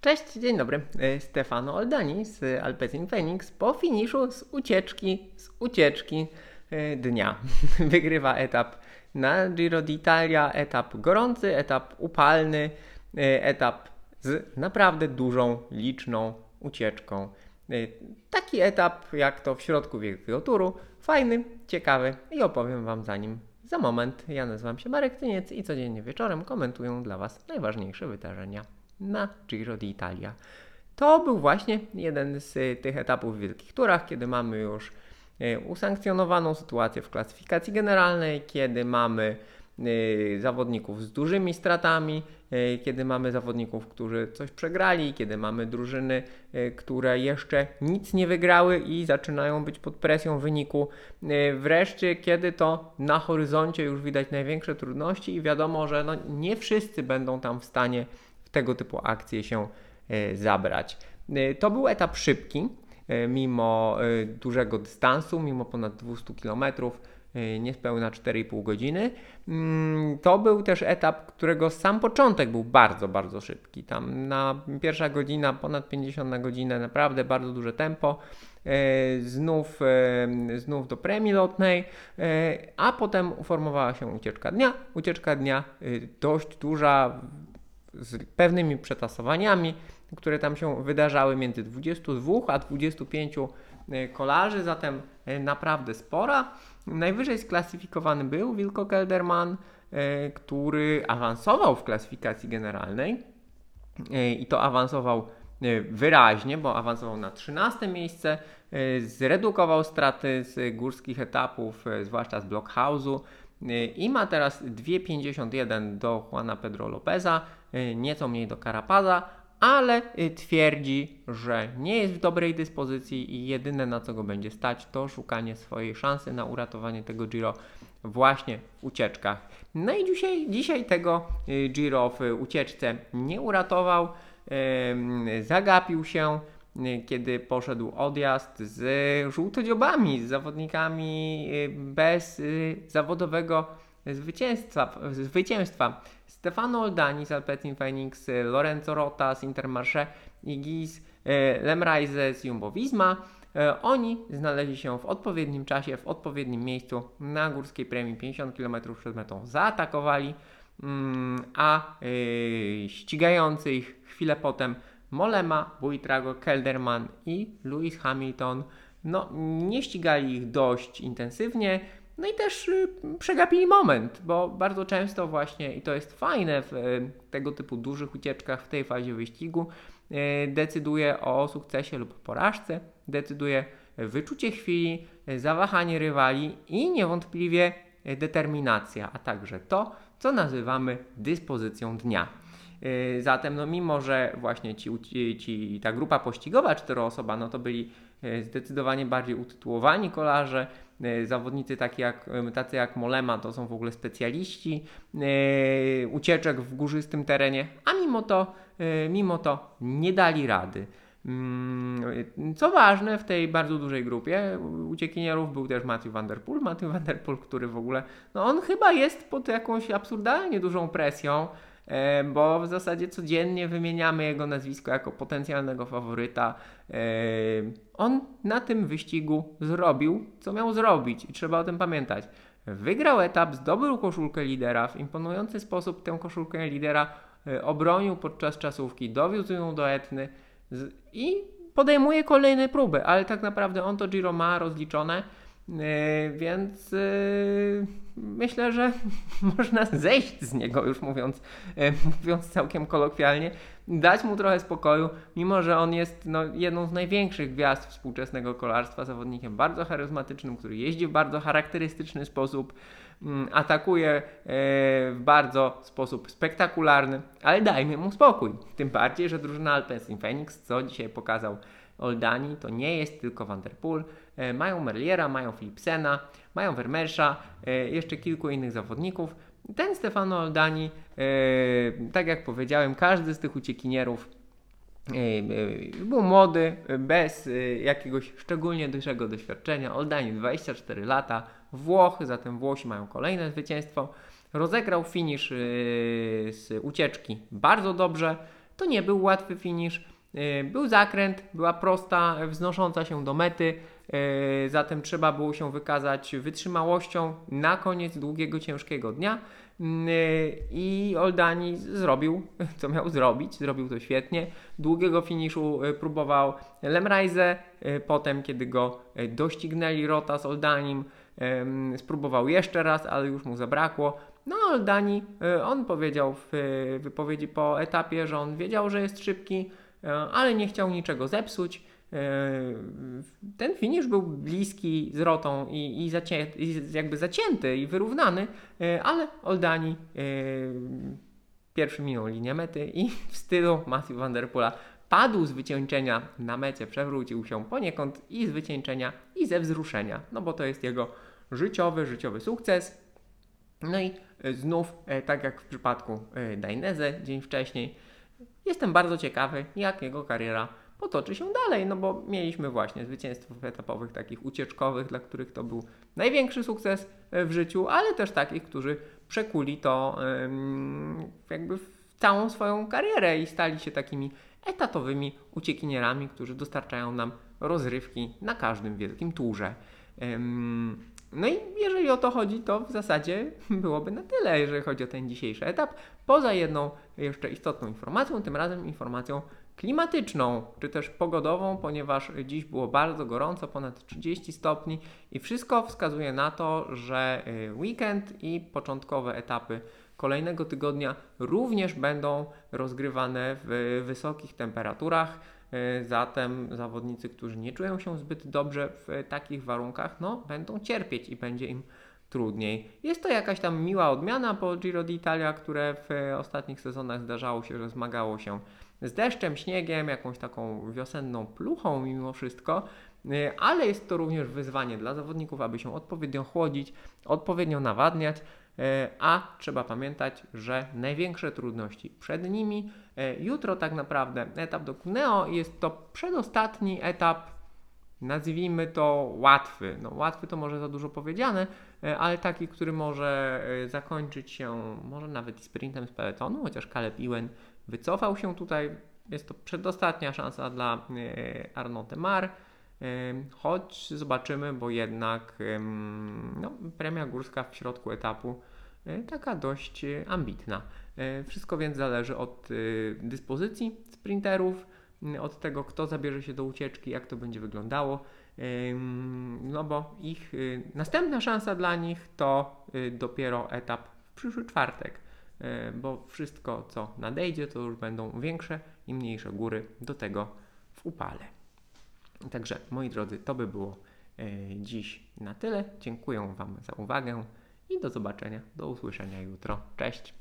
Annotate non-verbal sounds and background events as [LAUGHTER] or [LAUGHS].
Cześć, dzień dobry. E, Stefano Oldani z Alpecin Phoenix po finiszu z ucieczki, z ucieczki e, dnia. [LAUGHS] Wygrywa etap na Giro d'Italia, etap gorący, etap upalny, e, etap z naprawdę dużą, liczną ucieczką. Taki etap jak to w środku wielkiego turu, fajny, ciekawy i opowiem Wam za nim za moment. Ja nazywam się Marek Tyniec i codziennie wieczorem komentuję dla Was najważniejsze wydarzenia na Giro d'Italia. To był właśnie jeden z tych etapów w wielkich turach, kiedy mamy już e, usankcjonowaną sytuację w klasyfikacji generalnej, kiedy mamy e, zawodników z dużymi stratami, e, kiedy mamy zawodników, którzy coś przegrali, kiedy mamy drużyny, które jeszcze nic nie wygrały i zaczynają być pod presją wyniku. Wreszcie, kiedy to na horyzoncie już widać największe trudności i wiadomo, że no nie wszyscy będą tam w stanie tego typu akcje się e, zabrać. E, to był etap szybki, e, mimo dużego dystansu, mimo ponad 200 km, niespełna 4,5 godziny. Mm, to był też etap, którego sam początek był bardzo, bardzo szybki. Tam na pierwsza godzina, ponad 50 na godzinę, naprawdę bardzo duże tempo. Znów, znów do premii lotnej, a potem uformowała się ucieczka dnia. Ucieczka dnia dość duża, z pewnymi przetasowaniami, które tam się wydarzały między 22 a 25 e, kolarzy, zatem e, naprawdę spora. Najwyżej sklasyfikowany był Wilko Kelderman, e, który awansował w klasyfikacji generalnej i to awansował wyraźnie, bo awansował na 13 miejsce, zredukował straty z górskich etapów, zwłaszcza z Blockhouse'u i ma teraz 2,51 do Juana Pedro Lopeza, nieco mniej do Karapaza, ale y, twierdzi, że nie jest w dobrej dyspozycji i jedyne na co go będzie stać to szukanie swojej szansy na uratowanie tego Giro właśnie w ucieczkach. No i dzisiaj, dzisiaj tego y, Giro w ucieczce nie uratował, zagapił się, kiedy poszedł odjazd z żółtodziobami, z zawodnikami bez zawodowego zwycięstwa. zwycięstwa. Stefano Oldani z Alpecin Phoenix, Lorenzo Rota z Intermarché i Giz e, Lemreise z Jumbo Visma. E, oni znaleźli się w odpowiednim czasie, w odpowiednim miejscu na górskiej premii 50 km przed metą. Zaatakowali, mm, a e, ścigający ich chwilę potem Molema, Buitrago, Kelderman i Lewis Hamilton no, nie ścigali ich dość intensywnie. No i też y, przegapili moment, bo bardzo często właśnie, i to jest fajne w y, tego typu dużych ucieczkach w tej fazie wyścigu, y, decyduje o sukcesie lub porażce, decyduje wyczucie chwili, zawahanie rywali i niewątpliwie determinacja, a także to, co nazywamy dyspozycją dnia. Zatem, no mimo, że właśnie ci, ci, ta grupa pościgowa czteroosoba, no to byli zdecydowanie bardziej utytułowani kolarze, E, zawodnicy taki jak, e, tacy jak Molema to są w ogóle specjaliści e, ucieczek w górzystym terenie, a mimo to, mimo to nie dali rady. Mm, co ważne, w tej bardzo dużej grupie uciekinierów był też Matthew Van Der Poel. Matthew Van Der Poel, który w ogóle, no on chyba jest pod jakąś absurdalnie dużą presją. E, bo w zasadzie codziennie wymieniamy jego nazwisko jako potencjalnego faworyta. E, on na tym wyścigu zrobił, co miał zrobić i trzeba o tym pamiętać. Wygrał etap, zdobył koszulkę lidera, w imponujący sposób tę koszulkę lidera e, obronił podczas czasówki, dowiózł ją do Etny i podejmuje kolejne próby, ale tak naprawdę on to Giro ma rozliczone więc e, myślę, że [LAUGHS] można zejść z niego, już mówiąc, e, mówiąc całkiem kolokwialnie, dać mu trochę spokoju, mimo że on jest no, jedną z największych gwiazd współczesnego kolarstwa, zawodnikiem bardzo charyzmatycznym, który jeździ w bardzo charakterystyczny sposób, mm, atakuje w bardzo sposób spektakularny, ale dajmy mu spokój. Tym bardziej, że drużyna Alpecin Phoenix, co dzisiaj pokazał Oldani, to nie jest tylko Van Der Poel, E, mają Merliera, mają Philipsena, mają Vermeersza, e, jeszcze kilku innych zawodników. Ten Stefano Oldani, e, tak jak powiedziałem, każdy z tych uciekinierów był młody, bez jakiegoś szczególnie dużego doświadczenia. Oldani 24 lata, Włochy, zatem Włosi mają kolejne zwycięstwo. Rozegrał finisz z ucieczki bardzo dobrze. to nie był łatwy finisz. E, Był zakręt, była prosta, wznosząca się do mety, e, zatem trzeba było się wykazać wytrzymałością na koniec długiego, ciężkiego dnia. Mm, e, I Oldani zrobił, [LAUGHS] co miał zrobić, zrobił to świetnie. Długiego finiszu próbował Lemrajze, potem kiedy go doścignęli Rota z Oldanim, spróbował jeszcze raz, ale już mu zabrakło. No, Oldani, on powiedział w wypowiedzi po etapie, że on wiedział, że jest szybki, ale nie chciał niczego zepsuć. E, Ten finisz był bliski z Rotą i, i, zacię, i jakby zacięty i wyrównany, e, ale Oldani e, pierwszy minął linię mety i w stylu Matthew Van Der Poola padł z wycieńczenia na mecie, przewrócił się poniekąd i z wycieńczenia i ze wzruszenia, no bo to jest jego życiowy, życiowy sukces. No i e, znów, e, tak jak w przypadku e, Dainese dzień wcześniej, jestem bardzo ciekawy, jak jego kariera potoczy się dalej, no bo mieliśmy właśnie zwycięstwów etapowych, takich ucieczkowych, dla których to był największy sukces e, w życiu, ale też takich, którzy przekuli to jakby w całą swoją karierę i stali się takimi etatowymi uciekinierami, którzy dostarczają nam rozrywki na każdym wielkim turze. No i jeżeli o to chodzi, to w zasadzie byłoby na tyle, jeżeli chodzi o ten dzisiejszy etap. Poza jedną jeszcze istotną informacją, tym razem informacją klimatyczną, czy też pogodową, ponieważ dziś było bardzo gorąco, ponad 30 stopni i wszystko wskazuje na to, że y, weekend i początkowe etapy kolejnego tygodnia również będą rozgrywane w wysokich temperaturach. Y, Zatem zawodnicy, którzy nie czują się zbyt dobrze w takich warunkach, no, będą cierpieć i będzie im trudniej. Jest to jakaś tam miła odmiana po Giro d'Italia, które w ostatnich sezonach zdarzało się, że zmagało się z deszczem, śniegiem, jakąś taką wiosenną pluchą mimo wszystko, y, ale jest to również wyzwanie dla zawodników, aby się odpowiednio chłodzić, odpowiednio nawadniać, a trzeba pamiętać, że największe trudności przed nimi. Y, Jutro tak naprawdę etap do Cuneo jest to przedostatni etap nazwijmy to łatwy. No, łatwy to może za dużo powiedziane, e, ale taki, który może e, zakończyć się może nawet sprintem z peletonu, chociaż Caleb Ewan wycofał się tutaj. Jest to przedostatnia szansa dla e, Arnaud Temar, e, choć zobaczymy, bo jednak no, premia górska w środku etapu e, taka dość e, ambitna. E, Wszystko więc zależy od e, dyspozycji sprinterów, od tego, kto zabierze się do ucieczki, jak to będzie wyglądało. No bo ich następna szansa dla nich to dopiero etap w przyszły czwartek, bo wszystko co nadejdzie to już będą większe i mniejsze góry do tego w upale. Także moi drodzy, to by było dziś na tyle. Dziękuję Wam za uwagę i do zobaczenia, do usłyszenia jutro. Cześć!